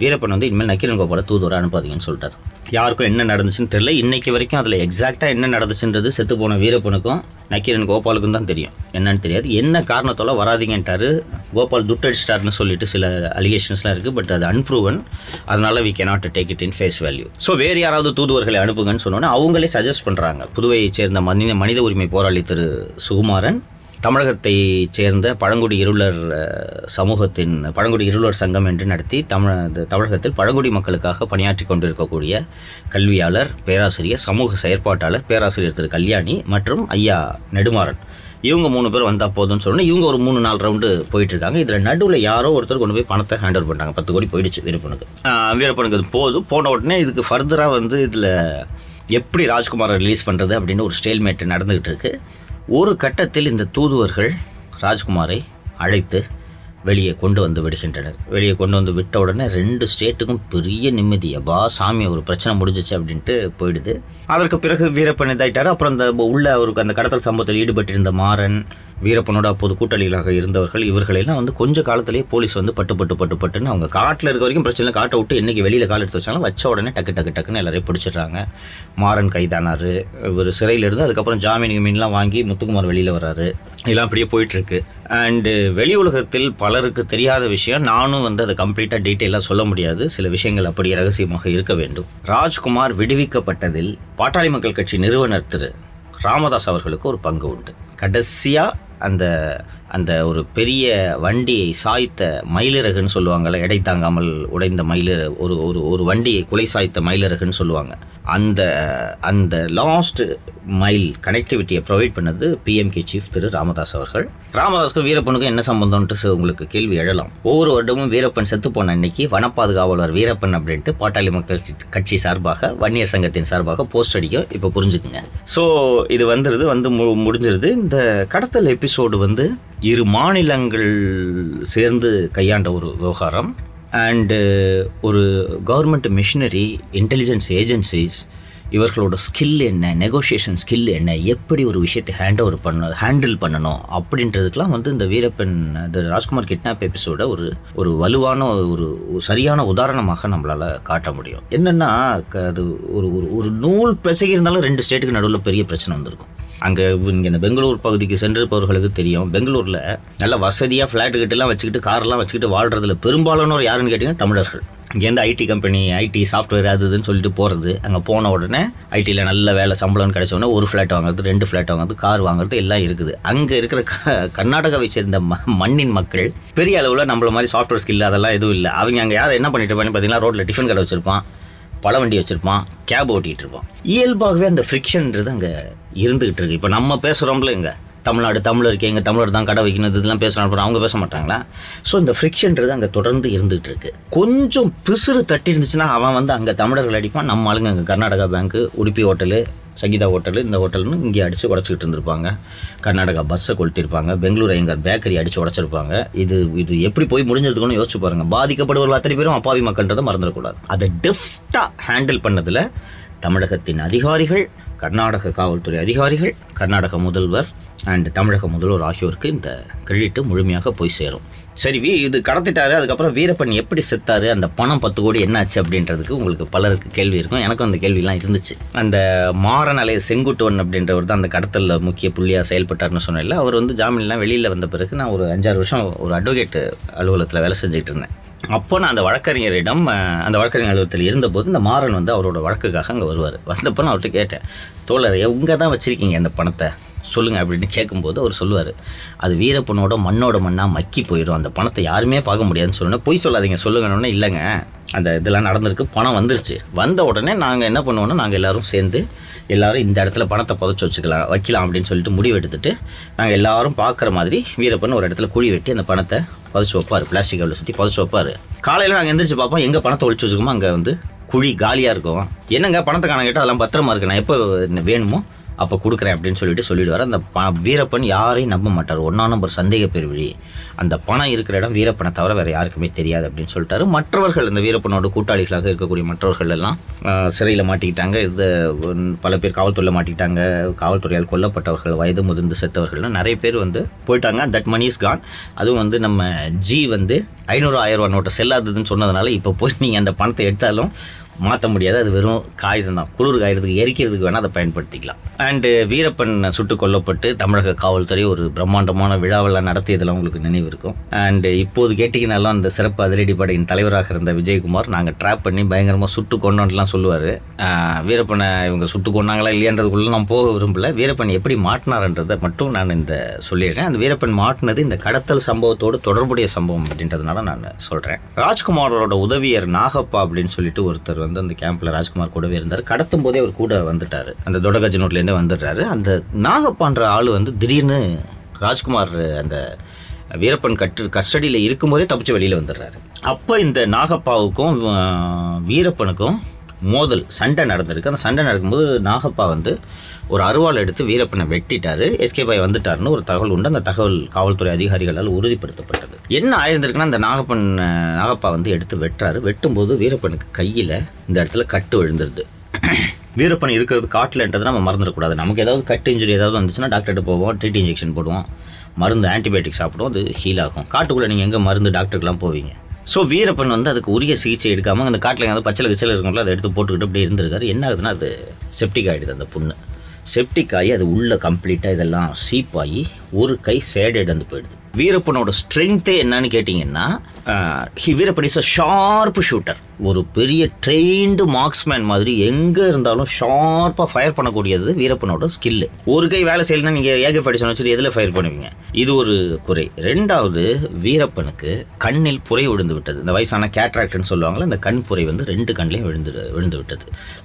வீரப்பன் வந்து இனிமேல் நக்கீரன் கோபால தூதுவரை அனுப்பாதீங்கன்னு சொல்லிட்டார். யாருக்கும் என்ன நடந்துச்சுன்னு தெரியல. இன்னைக்கு வரைக்கும் அதில் எக்ஸாக்டாக என்ன நடந்துச்சுன்றது செத்து போன வீரப்பனுக்கும் நக்கீரன் கோபாலுக்கும் தான் தெரியும். என்னன்னு தெரியாது. என்ன காரணத்தால் வராதீங்கன்ட்டாரு கோபால் துட்டடிச்சிட்டார்னு சொல்லிட்டு சில அலிகேஷன்ஸ்லாம் இருக்குது பட் அது அன்ப்ரூவன் அதனால் we cannot take it in face value so வேறு யாராவது தூதுவர்களை அனுப்புங்கன்னு சொன்னோன்னே அவங்களே சஜஸ்ட் பண்ணுறாங்க புதுவையைச் சேர்ந்த மனித மனித உரிமை போராளி திரு சுகுமாரன் தமிழகத்தை சேர்ந்த பழங்குடி இருளர் சமூகத்தின் பழங்குடி இருளர் சங்கம் என்று நடத்தி தமிழ தமிழகத்தில் பழங்குடி மக்களுக்காக பணியாற்றி கொண்டிருக்கக்கூடிய கல்வியாளர் பேராசிரியர் சமூக செயற்பாட்டாளர் பேராசிரியர் திரு கல்யாணி மற்றும் ஐயா நெடுமாறன். இவங்க மூணு பேர் வந்தால் போதும்னு சொன்னால் இவங்க ஒரு மூணு நாலு ரவுண்டு போயிட்டுருக்காங்க. இதில் நடுவில் யாரோ ஒருத்தர் கொண்டு போய் பணத்தை ஹேண்ட் பண்ணுறாங்க பத்து கோடி போயிடுச்சு வீரப்பனுக்கு. வீரப்பனுக்கு அது போதும். போன உடனே இதுக்கு ஃபர்தராக வந்து இதில் எப்படி ராஜ்குமாரை ரிலீஸ் பண்ணுறது அப்படின்னு ஒரு ஸ்டேல்மேட் நடந்துக்கிட்டு இருக்குது ஒரு கட்டத்தில் இந்த தூதுவர்கள் ராஜ்குமாரை அழைத்து வெளியே கொண்டு வந்து விடுகின்றனர். வெளியே கொண்டு வந்து விட்ட உடனே ரெண்டு ஸ்டேட்டுக்கும் பெரிய நிம்மதி. அப்பா சாமி ஒரு பிரச்சனை முடிஞ்சிச்சு அப்படின்ட்டு போயிடுது. அதற்கு பிறகு வீரப்பன் இதாகிட்டார் அப்புறம் அந்த உள்ள அவருக்கு அந்த கடத்தல் சம்பவத்தில் ஈடுபட்டிருந்த மாறன் வீரப்பனோட அப்போது கூட்டாளிகளாக இருந்தவர்கள் இவர்களெல்லாம் வந்து கொஞ்ச காலத்திலேயே போலீஸ் வந்து பட்டு பட்டு பட்டு பட்டுன்னு அவங்க காட்டில் இருக்க வரைக்கும் பிரச்சனை இல்லை. காட்டை விட்டு இன்றைக்கி வெளியில் கால் எடுத்து வச்சாலும் வச்ச உடனே டக்கு டக்கு டக்குன்னு எல்லாரையும் பிடிச்சிடுறாங்க. மாறன் கைதானார். இவர் சிறையில் இருந்து அதுக்கப்புறம் ஜாமீன் மீன்லாம் வாங்கி முத்துக்குமார் வெளியில் வராரு இதெல்லாம் அப்படியே போயிட்டுருக்கு. அண்டு வெளி உலகத்தில் பலருக்கு தெரியாத விஷயம் நானும் வந்து அதை கம்ப்ளீட்டாக டீட்டெயிலாக சொல்ல முடியாது. சில விஷயங்கள் அப்படி ரகசியமாக இருக்க வேண்டும். ராஜ்குமார் விடுவிக்கப்பட்டதில் பாட்டாளி மக்கள் கட்சி நிறுவனர் திரு. ராமதாஸ் அவர்களுக்கு ஒரு பங்கு உண்டு. கடைசியாக அந்த அந்த ஒரு பெரிய வண்டியை சாய்த்த மயிலிறகுன்னு சொல்லுவாங்கள்ல எடை தாங்காமல் உடைந்த மயிலிற ஒரு ஒரு ஒரு வண்டியை குலை சாய்த்த மயிலிறகுன்னு சொல்லுவாங்க. அந்த அந்த லாஸ்ட் மைல் கனெக்டிவிட்டியை ப்ரொவைட் பண்ணது பிஎம்கே சீஃப் திரு ராமதாஸ் அவர்கள். ராமதாஸ்க்கும் வீரப்பனுக்கும் என்ன சம்பந்தம்ன்ட்டு உங்களுக்கு கேள்வி எழலாம். ஒவ்வொரு வருடமும் வீரப்பன் செத்து போன அன்னைக்கு வனப்பாதுகாவலர் வீரப்பன் அப்படின்ட்டு பாட்டாளி மக்கள் கட்சி- கட்சி சார்பாக வன்னியர் சங்கத்தின் சார்பாக போஸ்ட் அடிக்கும் இப்போ புரிஞ்சுக்குங்க. ஸோ இது வந்துடுது வந்து மு முடிஞ்சிருது. இந்த கடத்தல் எபிசோடு வந்து இரு மாநிலங்கள் சேர்ந்து கையாண்ட ஒரு விவகாரம். அண்டு uh, ஒரு கவர்மெண்ட் மிஷினரி இன்டெலிஜென்ஸ் ஏஜென்சிஸ் இவர்களோட ஸ்கில் என்ன நெகோஷியேஷன் ஸ்கில் என்ன எப்படி ஒரு விஷயத்தை ஹேண்ட் ஓவர் பண்ண ஹேண்டில் பண்ணணும் அப்படின்றதுக்கெலாம் வந்து இந்த வீரப்பன் இந்த ராஜ்குமார் கிட்னாப் எபிசோட ஒரு ஒரு வலுவான ஒரு சரியான உதாரணமாக நம்மளால் காட்ட முடியும். என்னென்னா அது ஒரு ஒரு ஒரு நூல் பிசகி இருந்தாலும் ரெண்டு ஸ்டேட்டுக்கு நடுவில் பெரிய பிரச்சனை வந்திருக்கும். அங்கே இங்கே இந்த பெங்களூர் பகுதிக்கு சென்றிருப்பவர்களுக்கு தெரியும். பெங்களூரில் நல்ல வசதியாக ஃப்ளாட்டு கிட்டலாம் வச்சுக்கிட்டு கார்லாம் வச்சுக்கிட்டு வாழ்கிறதுல பெரும்பாலானோர் யாருன்னு கேட்டிங்கன்னா தமிழர்கள். இங்கேருந்து ஐடி கம்பெனி ஐடி சாஃப்ட்வேர் அது இதுன்னு சொல்லிட்டு போகிறது அங்கே போன உடனே ஐடியில் நல்ல வேலை சம்பளம்னு கிடைச்ச உடனே ஒரு ஃப்ளாட் வாங்குறது ரெண்டு ஃப்ளாட் வாங்குறது கார் வாங்குறது எல்லாம் இருக்குது. அங்கே இருக்கிற க கர்நாடகாவை சேர்ந்த ம மண்ணின் மக்கள் பெரிய அளவில் நம்மள மாதிரி சாஃப்ட்வேர் ஸ்கில் அதெல்லாம் எதுவும் இல்லை. அவங்க அங்கே யார் என்ன பண்ணிட்டு இருப்பாங்க பார்த்தீங்கன்னா ரோட்டில் டிஃபன் கடை வச்சுருப்பான். பழ வண்டி வச்சுருப்பான் கேப் ஓட்டிகிட்டு இருப்பான். இயல்பாகவே அந்த ஃப்ரிக்ஷன்ன்றது அங்கே இருந்துகிட்டு இருக்கு. இப்போ நம்ம பேசுகிறோம்ல இங்கே. தமிழ்நாடு தமிழருக்கு எங்கள் தமிழர் தான் கடை வைக்கணும் இதெல்லாம் பேசுகிறாங்க அவங்க பேச மாட்டாங்களா? ஸோ இந்த ஃப்ரிக்ஷன்றது அங்கே தொடர்ந்து இருந்துகிட்டு இருக்கு. கொஞ்சம் பிசுறு தட்டி இருந்துச்சுன்னா அவன் வந்து அங்கே தமிழர்கள் அடிப்பான் நம்ம ஆளுங்க அங்கே Karnataka bank Udupi hotel Sangeetha hotel இந்த ஹோட்டல்னு இங்கே அடித்து உடச்சிக்கிட்டு இருந்திருப்பாங்க. கர்நாடகா பஸ்ஸை கொளுத்திருப்பாங்க பெங்களூர் எங்கள் பேக்கரி அடித்து உடச்சிருப்பாங்க. இது இது எப்படி போய் முடிஞ்சதுக்குன்னு யோசிச்சு பாருங்கள் பாதிக்கப்படுவர்கள் அத்தனை பேரும் அப்பாவி மக்கள்ன்றதை மறந்துடக்கூடாது. அதை டெஃப்டாக ஹேண்டில் பண்ணதில் தமிழகத்தின் அதிகாரிகள் கர்நாடக காவல்துறை அதிகாரிகள் கர்நாடக முதல்வர் அண்ட் தமிழக முதல்வர் ஆகியோருக்கு இந்த கிரெடிட்டு முழுமையாக போய் சேரும். சரி வீ இது கடத்திட்டாரு அதுக்கப்புறம் வீரப்பன் எப்படி செத்தாரு அந்த பணம் பத்து கோடி என்னாச்சு அப்படின்றதுக்கு உங்களுக்கு பலருக்கு கேள்வி இருக்கும். எனக்கும் அந்த கேள்விலாம் இருந்துச்சு. அந்த மாறன் அலை செங்குட்டுவன் அப்படின்றவர் தான் அந்த கடத்தலில் முக்கிய புள்ளியாக செயல்பட்டார்னு சொன்னேன்ல. அவர் வந்து ஜாமீன்லாம் வெளியில் வந்த பிறகு நான் ஒரு அஞ்சாறு வருஷம் ஒரு அட்வொகேட் அலுவலகத்தில் வேலை செஞ்சுட்டு இருந்தேன் அப்போ நான் அந்த வழக்கறிஞரிடம் அந்த வழக்கறிஞர் அலுவலகத்தில் இருந்தபோது இந்த மாறன் வந்து அவரோட வழக்குக்காக அங்கே வருவார். வந்தப்போ நான் அவர்கிட்ட கேட்டேன் தோழர் உங்க தான் வச்சுருக்கீங்க அந்த பணத்தை? சொல்லுங்கள் அப்படின்னு கேட்கும்போது அவர் சொல்லுவார். அது வீரப்பனோட மண்ணோட மண்ணாக மக்கி போயிடும். அந்த பணத்தை யாருமே பார்க்க முடியாதுன்னு சொன்னேன் பொய் சொல்லாதீங்க. சொல்லுங்கன்னு இல்லைங்க. அந்த இதெல்லாம் நடந்திருக்கு. பணம் வந்துருச்சு. வந்த உடனே நாங்கள் என்ன பண்ணுவோன்னா நாங்கள் எல்லோரும் சேர்ந்து எல்லோரும் இந்த இடத்துல பணத்தை புதைச்சி வச்சுக்கலாம் வைக்கலாம் அப்படின்னு சொல்லிட்டு முடிவு எடுத்துட்டு நாங்கள் எல்லோரும் பார்க்குற மாதிரி வீரப்பன் ஒரு இடத்துல குழி வெட்டி அந்த பணத்தை புதைச்சி வைப்பார். பிளாஸ்டிக் கவரில் சுற்றி புதைச்சி வைப்பார். காலையில் நாங்கள் எந்திரிச்சு பார்ப்போம் எங்கே பணத்தை ஒழிச்சு வச்சுக்கோமோ அங்கே வந்து குழி காலியாக இருக்கும். என்னங்க பணத்தை காண கேட்டால் அதெல்லாம் பத்திரமா இருக்கு. நான் எப்போ வேணுமோ அப்போ கொடுக்குறேன் அப்படின்னு சொல்லிட்டு சொல்லிடுவார். அந்த ப வீரப்பன் யாரையும் நம்ப மாட்டார். ஒன்றா நம்பர் சந்தேக பெருவிழி. அந்த பணம் இருக்கிற இடம் வீரப்பனை தவிர வேறு யாருக்குமே தெரியாது அப்படின்னு சொல்லிட்டாரு. மற்றவர்கள் இந்த வீரப்பனோட கூட்டாளிகளாக இருக்கக்கூடிய மற்றவர்கள் எல்லாம் சிறையில் மாட்டிக்கிட்டாங்க. இது பல பேர் காவல்துறையில் மாட்டிக்கிட்டாங்க. காவல்துறையால் கொல்லப்பட்டவர்கள் வயது முதிர்ந்து செத்தவர்கள்லாம் நிறைய பேர் வந்து போயிட்டாங்க. தட் மணி இஸ் கான் அதுவும் வந்து நம்ம ஜி வந்து ஐநூறு ஆயிரம் ரூபா நோட்டை செல்லாததுன்னு சொன்னதுனால இப்போ போய் நீங்கள் அந்த பணத்தை எடுத்தாலும் மாற்ற முடியாது. அது வெறும் காகிதம் தான். குளிர் காயறதுக்கு எரிக்கிறதுக்கு வேணால் அதை பயன்படுத்திக்கலாம். அண்டு வீரப்பன் சுட்டு கொல்லப்பட்டு தமிழக காவல்துறை ஒரு பிரம்மாண்டமான விழாவெல்லாம் நடத்தியதெல்லாம் உங்களுக்கு நினைவு இருக்கும். அண்டு இப்போது கேட்டிங்கனாலும் அந்த சிறப்பு அதிரடி படையின் தலைவராக இருந்த விஜயகுமார் நாங்கள் ட்ராப் பண்ணி பயங்கரமாக சுட்டு கொண்டோன்லாம் சொல்லுவார். வீரப்பனை இவங்க சுட்டு கொண்டாங்களா இல்லையன்றதுக்குள்ளே நான் போக விரும்பல. வீரப்பன் எப்படி மாட்டினார்ன்றதை மட்டும் நான் இந்த சொல்லிடுறேன். அந்த வீரப்பன் மாட்டினது இந்த கடத்தல் சம்பவத்தோடு தொடர்புடைய சம்பவம் அப்படின்றதுனால நான் சொல்கிறேன் ராஜ்குமாரோட உதவியர் நாகப்பா அப்படின்னு சொல்லிட்டு ஒருத்தர் வந்து அந்த கேம்பில் ராஜ்குமார் கூடவே இருந்தார். கடத்தும் போதே அவர் கூட வந்துட்டார். அந்த தொடகஜனூர்லேருந்தே வந்துடுறாரு. அந்த நாகப்பான்ற ஆள் வந்து திடீர்னு ராஜ்குமார் அந்த வீரப்பன் கட்டு கஸ்டடியில் இருக்கும்போதே தப்பிச்சு வெளியில் வந்துடுறாரு. அப்போ இந்த நாகப்பாவுக்கும் வீரப்பனுக்கும் மோதல் சண்டை நடந்திருக்கு. அந்த சண்டை நடக்கும்போது நாகப்பா வந்து ஒரு அருவாள் எடுத்து வீரப்பனை வெட்டிட்டாரு. எஸ்கே பாய் வந்துட்டாருன்னு ஒரு தகவல் உண்டு. அந்த தகவல் காவல்துறை அதிகாரிகளால் உறுதிப்படுத்தப்பட்டது. என்ன ஆயிருந்திருக்குன்னா அந்த நாகப்பன் நாகப்பா வந்து எடுத்து வெட்டுறாரு. வெட்டும்போது வீரப்பனுக்கு கையில் இந்த இடத்துல கட்டு விழுந்துருது. வீரப்பன் இருக்கிறது காட்டில்ன்றது நம்ம மறந்துடக்கூடாது. நமக்கு ஏதாவது கட்டு இன்ஜுரி ஏதாவது வந்துச்சுன்னா டாக்டர்கிட்ட போவோம் ட்ரீட் இன்ஜெக்ஷன் போடுவோம். மருந்து ஆன்டிபயோட்டிக் சாப்பிடுவோம் அது ஹீல் ஆகும். காட்டுக்குள்ளே நீங்கள் எங்கே மருந்து டாக்டருக்குலாம் போவீங்க. ஸோ வீரப்பன் வந்து அதுக்கு உரிய சிகிச்சை எடுக்காமல் அந்த காட்டில் எங்கேயாவது பச்சை கிச்சல் இருக்கும்ல அதை எடுத்து போட்டுக்கிட்டு அப்படியே இருந்திருக்காரு. என்ன ஆகுதுன்னா அது செப்டிக் ஆகிடுது அந்த புண்ணு. செப்டிக் ஆகி அது உள்ளே கம்ப்ளீட்டாக இதெல்லாம் சீப் ஆகி ஒரு கை சேடட் வந்து போயிடுது. வீரப்பனோட ஸ்ட்ரென்த்தே என்னன்னு கேட்டிங்கன்னா he- Veerappan is a sharp shooter ஒரு பெரிய ட்ரெயின்டு மார்க்ஸ்மேன் மாதிரி எங்கே இருந்தாலும் ஷார்ப்பாக ஃபயர் பண்ணக்கூடியது வீரப்பனோட ஸ்கில்லு ஒரு கை வேலை செய்யலைன்னா நீங்கள் ஏக படிசன் வச்சுட்டு எதில் ஃபயர் பண்ணுவீங்க? இது ஒரு குறை. ரெண்டாவது வீரப்பனுக்கு கண்ணில் புரை விழுந்து விட்டது. இந்த வயசான கேட்ராக்ட்னு சொல்லுவாங்களே அந்த கண் புரை வந்து ரெண்டு கண்ணிலையும் விழுந்து விழுந்து விட்டது.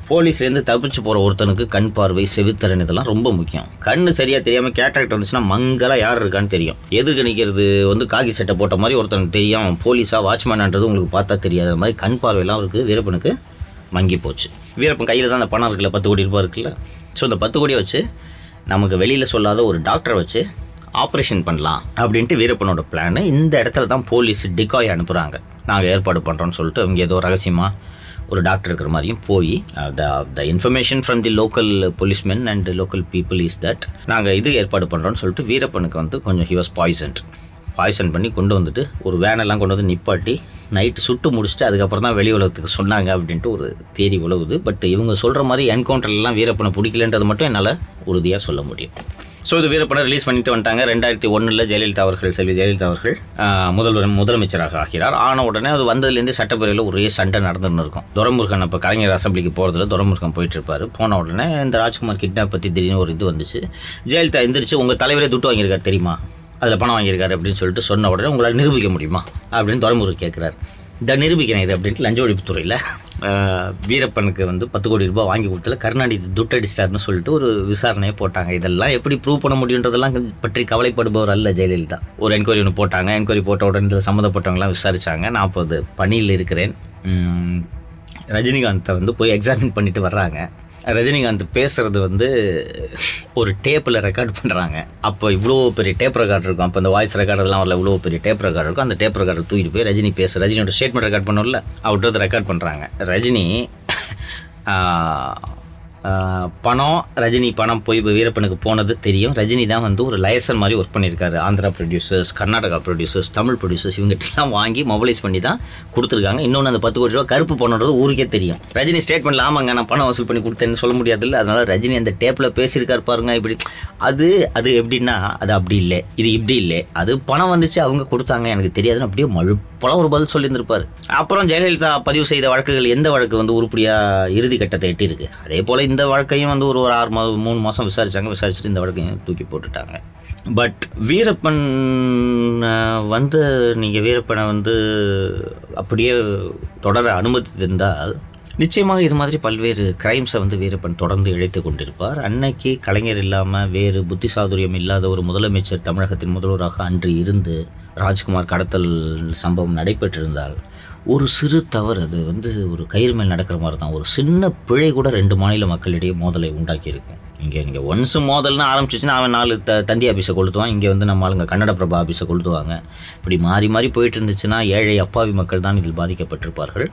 போலீஸ்லேருந்து தப்பிச்சு போகிற ஒருத்தனுக்கு கண் பார்வை செவித்திறன் இதெல்லாம் ரொம்ப முக்கியம். கண் சரியாக தெரியாமல் கேட்ராக்ட் வந்துச்சுன்னா மங்கலாக யார் இருக்கான்னு தெரியும். எதிர்க்க நிற்கிறது வந்து காக்கி சட்டை போட்ட மாதிரி ஒருத்தனுக்கு தெரியும் போலீஸாக வாட்ச்மேனான்றது உங்களுக்கு பார்த்தா தெரியாத மாதிரி கண் பார்வையெல்லாம் அவருக்கு வீரப்பனுக்கு மங்கி போச்சு. வீரப்பன் கையில் தான் அந்த பணம் இருக்குல்ல பத்து கோடி ரூபாய் இருக்குல்ல. ஸோ இந்த பத்து கோடியை வச்சு நமக்கு வெளியில் சொல்லாத ஒரு டாக்டரை வச்சு ஆப்ரேஷன் பண்ணலாம் அப்படின்ட்டு வீரப்பனோட பிளான் இந்த இடத்துல தான் போலீஸ் டிகாய் அனுப்புகிறாங்க நாங்கள் ஏற்பாடு பண்ணுறோன்னு சொல்லிட்டு அவங்க ஏதோ ரகசியமாக ஒரு டாக்டர் இருக்கிற மாதிரியும் போய் the the information from the local policemen and local people is that நாங்கள் இது ஏற்பாடு பண்ணுறோன்னு சொல்லிட்டு வீரப்பனுக்கு வந்து கொஞ்சம் ஹி வாஸ் பாய்சன்ட் பாய்சன் பண்ணி கொண்டு வந்துட்டு ஒரு வேனெல்லாம் கொண்டு வந்து நிப்பாட்டி நைட்டு சுட்டு முடிச்சுட்டு அதுக்கப்புறம் தான் வெளி உலகத்துக்கு சொன்னாங்க அப்படின்ட்டு ஒரு தேதி உழவுது பட் இவங்க சொல்கிற மாதிரி என்கவுண்டர்லாம் வீரப்பனை பிடிக்கலன்றது மட்டும் என்னால் உறுதியாக சொல்ல முடியும். ஸோ இது வீரப்பனை ரிலீஸ் பண்ணிட்டு வந்துட்டாங்க. ரெண்டாயிரத்தி ஒன்றில் ஜெயலலிதா அவர்கள் செல்வி ஜெயலலிதா அவர்கள் முதல்வர் முதலமைச்சராக ஆகிறார். ஆன உடனே அது வந்ததுலேருந்து சட்டப்பேரவையில் ஒரே சண்டை நடந்துன்னு இருக்கும். துரமுருகன் அப்போ கலைஞர் அசம்பிளிக்கு போகிறதுல துரமுருகன் போயிட்டு இருப்பார் போன உடனே இந்த ராஜ்குமார் கிட்னாப் பற்றி திடீர்னு ஒரு இது வந்துச்சு. ஜெயலலிதா எந்திரிச்சு உங்கள் தலைவரே துட்டு வாங்கியிருக்காரு தெரியுமா? அதில் பணம் வாங்கியிருக்காரு அப்படின்னு சொல்லிட்டு சொன்ன உடனே உங்களால் நிரூபிக்க முடியுமா? அப்படின்னு துரமுருகன் கேட்குறாரு. இதை நிரூபிக்கிறேன் இது அப்படின்ட்டு லஞ்ச ஒழிப்புத்துறையில் வீரப்பனுக்கு வந்து பத்து கோடி ரூபாய் வாங்கி கொடுத்தல கருணாநிதி துட்டடிச்சிட்டார்னு சொல்லிட்டு ஒரு விசாரணையை போட்டாங்க. இதெல்லாம் எப்படி ப்ரூவ் பண்ண முடியுன்றதெல்லாம் பற்றி கவலைப்படுபவர் அல்ல ஜெயலலிதா. ஒரு என்கொயரி ஒன்று போட்டாங்க. என்கொயரி போட்ட உடனே இதில் சம்மந்தப்பட்டவங்களாம் விசாரிச்சாங்க. நான் அப்போது பணியில் இருக்கிறேன். ரஜினிகாந்தை வந்து போய் எக்ஸாமின் பண்ணிட்டு வர்றாங்க. ரஜினிகாந்த் பேசுறது வந்து ஒரு டேப்பில் ரெக்கார்ட் பண்ணுறாங்க அப்போ இவ்வளோ பெரிய டேப் ரெக்கார்ட் இருக்கும். அப்போ இந்த வாய்ஸ் ரெக்கார்டெல்லாம் வரல. இவ்வளோ பெரிய டேப் ரெக்கார்ட் இருக்கும். அந்த டேப் ரெக்கார்டை தூக்கிட்டு போய் ரஜினி பேச. ரஜினியோட ஸ்டேட்மெண்ட் ரெக்கார்ட் பண்ணல அவர்கிட்ட ரெக்கார்ட் பண்ணுறாங்க ரஜினி பணம் ரஜினி பணம் போய் வீரப்பனுக்கு போனது தெரியும். ரஜினி தான் வந்து ஒரு லைசன் மாதிரி ஒர்க் பண்ணியிருக்காரு. Andhra producers Karnataka producers Tamil producers இவங்ககிட்டலாம் வாங்கி மொபைலைஸ் பண்ணி தான் கொடுத்துருக்காங்க. இன்னொன்று அந்த பத்து கோடி ரூபா கருப்பு பணம்ன்றது ஊருக்கே தெரியும். ரஜினி ஸ்டேட்மெண்ட்ல ஆமாங்க நான் பணம் வசூல் பண்ணி கொடுத்தேன்னு சொல்ல முடியாதுல்ல. அதனால் ரஜினி அந்த டேப்பில் பேசியிருக்காரு பாருங்க இப்படி. அது அது எப்படின்னா அது அப்படி இல்லை. இது இப்படி இல்லை. அது பணம் வந்துச்சு அவங்க கொடுத்தாங்க. எனக்கு தெரியாதுன்னு அப்படியே மழுப்பலாம் ஒரு பதில் சொல்லியிருந்திருப்பார். அப்புறம் ஜெயலலிதா பதிவு செய்த வழக்குகள் எந்த வழக்கு வந்து உருப்படியாக இறுதி கட்டத்தை எட்டியிருக்கு? அதே போல் இந்த வழக்கையும் வந்து ஒரு ஒரு ஆறு மாதம் மூணு மாதம் விசாரித்தாங்க விசாரிச்சுட்டு இந்த வழக்கையும் தூக்கி போட்டுட்டாங்க. பட் வீரப்பன் வந்து நீங்கள் வீரப்பனை வந்து அப்படியே தொடர அனுமதித்திருந்தால் நிச்சயமாக இது மாதிரி பல்வேறு கிரைம்ஸை வந்து வீரப்பன் தொடர்ந்து இழைத்து கொண்டிருப்பார். அன்னைக்கு கலைஞர் இல்லாமல் வேறு புத்தி சாதுரியம் இல்லாத ஒரு முதலமைச்சர் தமிழகத்தின் முதல்வராக அன்று இருந்து ராஜ்குமார் கடத்தல் சம்பவம் நடைபெற்றிருந்தால் ஒரு சிறு தவறு அது வந்து ஒரு கயிறு மேல் நடக்கிற மாதிரி தான் ஒரு சின்ன பிழை கூட ரெண்டு மாநில மக்களிடையே மோதலை உண்டாக்கியிருக்கும் இங்கே இங்கே ஒன்ஸ் மோதல்னு ஆரம்பிச்சிச்சுன்னா அவன் நாலு த தந்தி ஆஃபீஸை கொளுத்துவான். இங்கே வந்து நம்ம ஆளுங்க கன்னட பிரபா ஆஃபீஸை கொளுத்துவாங்க. இப்படி மாறி மாறி போயிட்டு இருந்துச்சுன்னா ஏழை அப்பாவி மக்கள் தான் இதில் பாதிக்கப்பட்டிருப்பார்கள்.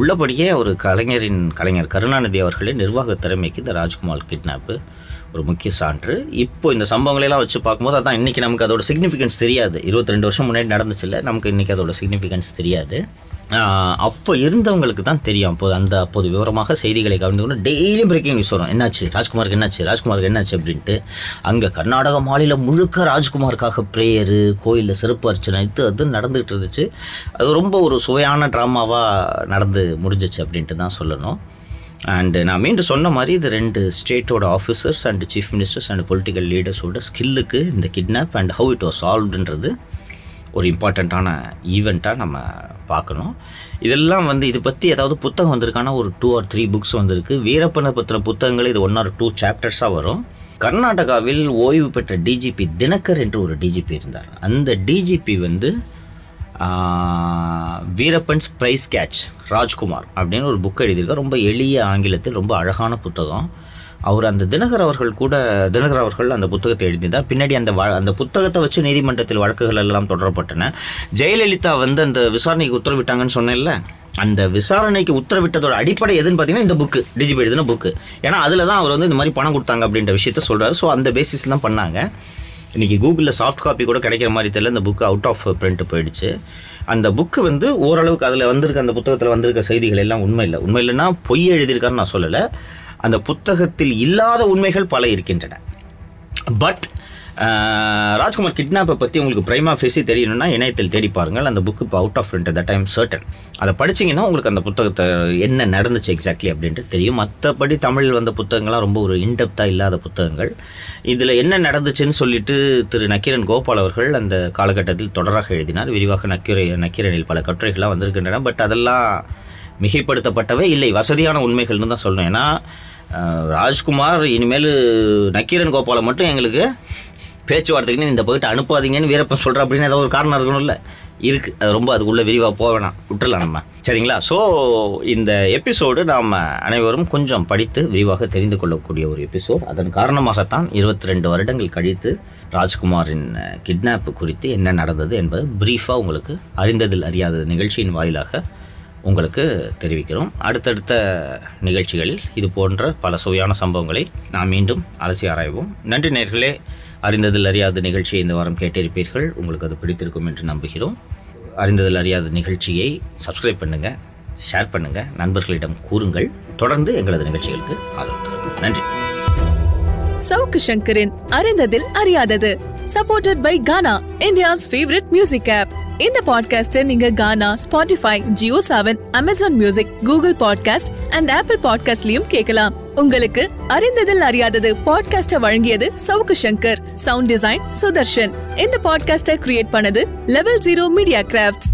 உள்ளபடியே ஒரு கலைஞரின் கலைஞர் கருணாநிதி அவர்களின் நிர்வாக திறமைக்கு இந்த ராஜ்குமார் கிட்னாப்பு ஒரு முக்கிய சான்று. இப்போ இந்த சம்பவங்களெல்லாம் வச்சு பார்க்கும்போது அதான் இன்றைக்கி நமக்கு அதோட சிக்னிஃபிகன்ஸ் தெரியாது. இருபத்தி ரெண்டு வருஷம் முன்னாடி நடந்துச்சுல்ல நமக்கு இன்றைக்கி அதோட சிக்னிஃபிகன்ஸ் தெரியாது. அப்போ இருந்தவங்களுக்கு தான் தெரியும். அப்போது அந்த அப்போது விவரமாக செய்திகளை கவனித்து கொண்டு டெய்லியும் பிரேக்கிங் நியூஸ் வரும். என்னாச்சு? ராஜ்குமாருக்கு என்னாச்சு? ராஜ்குமாருக்கு என்னாச்சு அப்படின்ட்டு அங்கே கர்நாடக மாநிலம் முழுக்க ராஜ்குமாருக்காக ப்ரேயரு கோயிலில் சிறப்பு அர்ச்சனை இது அது நடந்துகிட்டு இருந்துச்சு. அது ரொம்ப ஒரு சுவையான ட்ராமாவாக நடந்து முடிஞ்சிச்சு அப்படின்ட்டு தான் சொல்லணும். அண்டு நான் மீண்டும் சொன்ன மாதிரி இது ரெண்டு ஸ்டேட்டோட officers and chief ministers and political லீடர்ஸோட ஸ்கில்லுக்கு இந்த kidnap and how it was சால்வ்டுன்றது ஒரு இம்பார்ட்டண்ட்டான ஈவெண்ட்டாக நம்ம பார்க்கணும். இதெல்லாம் வந்து இது பற்றி ஏதாவது புத்தகம் வந்திருக்கான? ஒரு டூ ஆர் த்ரீ புக்ஸ் வந்திருக்கு. வீரப்பனை பற்றின புத்தகங்கள் இது ஒன் ஆர் டூ சாப்டர்ஸாக வரும். கர்நாடகாவில் ஓய்வு பெற்ற டிஜிபி தினகர் என்று ஒரு டிஜிபி இருந்தார். அந்த டிஜிபி வந்து வீரப்பன்ஸ் ப்ரைஸ் கேட்ச் ராஜ்குமார் அப்படின்னு ஒரு புக் எழுதியிருக்கார். ரொம்ப எளிய ஆங்கிலத்தில் ரொம்ப அழகான புத்தகம். அவர் அந்த தினகர் அவர்கள் கூட தினகர் அவர்கள் அந்த புத்தகத்தை எழுதினார். பின்னாடி அந்த வ- அந்த புத்தகத்தை வச்சு நீதிமன்றத்தில் வழக்குகள் எல்லாம் தொடரப்பட்டன. ஜெயலலிதா வந்து அந்த விசாரணைக்கு உத்தரவிட்டாங்கன்னு சொன்னேன்ல? அந்த விசாரணைக்கு உத்தரவிட்டதோட அடிப்படை எதுன்னு பார்த்தீங்கன்னா இந்த புக்கு டிஜிபி எழுதின புக்கு ஏன்னா அதில் தான் அவர் வந்து இந்த மாதிரி பணம் கொடுத்தாங்க அப்படின்ற விஷயத்த சொல்கிறாரு ஸோ அந்த பேசிஸ் தான் பண்ணாங்க. இன்றைக்கி கூகுளில் சாஃப்ட் காப்பி கூட கிடைக்கிற மாதிரி தெரியல. இந்த புக்கு அவுட் ஆஃப் பிரிண்ட் போயிடுச்சு. அந்த புக்கு வந்து ஓரளவுக்கு அதில் வந்திருக்க அந்த புத்தகத்தில் வந்திருக்க செய்திகள் எல்லாம் உண்மை இல்லை. உண்மை இல்லைன்னா பொய் எழுதியிருக்காருன்னு நான் சொல்லலை. அந்த புத்தகத்தில் இல்லாத உண்மைகள் பல இருக்கின்றன. பட் ராஜ்குமார் கிட்னாப்பை பற்றி உங்களுக்கு பிரைமா ஃபேஸி தெரியணும்னா இணையத்தில் தேடி பாருங்கள். அந்த புக்கு இப்போ out of print the time certain அதை படிச்சீங்கன்னா உங்களுக்கு அந்த புத்தகத்தை என்ன நடந்துச்சு எக்ஸாக்ட்லி அப்படின்ட்டு தெரியும். மற்றபடி தமிழில் வந்த புத்தகங்கள்லாம் ரொம்ப ஒரு இன்டெப்த்தாக இல்லாத புத்தகங்கள். இதில் என்ன நடந்துச்சுன்னு சொல்லிட்டு திரு நக்கீரன் கோபால் அவர்கள் அந்த காலகட்டத்தில் தொடராக எழுதினார். விரிவாக நக்கீரை நக்கீரனில் பல கட்டுரைகள்லாம் வந்திருக்கின்றன. பட் அதெல்லாம் மிகைப்படுத்தப்பட்டவை இல்லை. வசதியான உண்மைகள்னு தான் சொல்லணும். ஏன்னா ராஜ்குமார் இனிமேல் நக்கீரன் கோபாலை மட்டும் எங்களுக்கு பேச்சுவார்த்தைக்குன்னு இந்த போயிட்டு அனுப்பாதீங்கன்னு வீரப்பன் சொல்கிற அப்படின்னு ஏதாவது ஒரு காரணம் இருக்கணும்ல இருக்குது அது ரொம்ப அதுக்குள்ளே விரிவாக போக வேணாம். விட்டுறலாம் நம்ம. சரிங்களா? ஸோ இந்த எபிசோடு நாம் அனைவரும் கொஞ்சம் படித்து விரிவாக தெரிந்து கொள்ளக்கூடிய ஒரு எபிசோட் அதன் காரணமாகத்தான் இருபத்தி ரெண்டு வருடங்கள் கழித்து ராஜ்குமாரின் கிட்னாப் குறித்து என்ன நடந்தது என்பது பிரீஃபாக உங்களுக்கு அறிந்ததில் அறியாத நிகழ்ச்சியின் வாயிலாக உங்களுக்கு தெரிவிக்கிறோம். அடுத்தடுத்த நிகழ்ச்சிகளில் இது போன்ற பல சுவையான சம்பவங்களை நாம் மீண்டும் அலசி ஆராய்வோம். நன்றி நேர்களே. அறிந்ததில் அறியாத நிகழ்ச்சியை இந்த வாரம் கேட்டிருப்பீர்கள். உங்களுக்கு அது பிடித்திருக்கும் என்று நம்புகிறோம். அறிந்ததில் அறியாத நிகழ்ச்சியை சப்ஸ்கிரைப் பண்ணுங்கள் ஷேர் பண்ணுங்கள் நண்பர்களிடம் கூறுங்கள். தொடர்ந்து எங்களது நிகழ்ச்சிகளுக்கு ஆதரவு தருங்கள் நன்றி. சவுக்கு சங்கரின் அறிந்ததில் அறியாதது supported by Gaana India's favourite music app இந்த பாட்காஸ்டை நீங்க Gaana Spotify Jio Saavn Amazon music Google podcast and Apple பாட்காஸ்ட்லயும் கேட்கலாம். உங்களுக்கு அறிந்ததில் அறியாதது பாட்காஸ்ட வழங்கியது சவுக்கு சங்கர் சவுண்ட் டிசைன் சுதர்ஷன். இந்த பாட்காஸ்டை கிரியேட் பண்ணது லெவல் ஜீரோ மீடியா கிராஃப்ட்ஸ்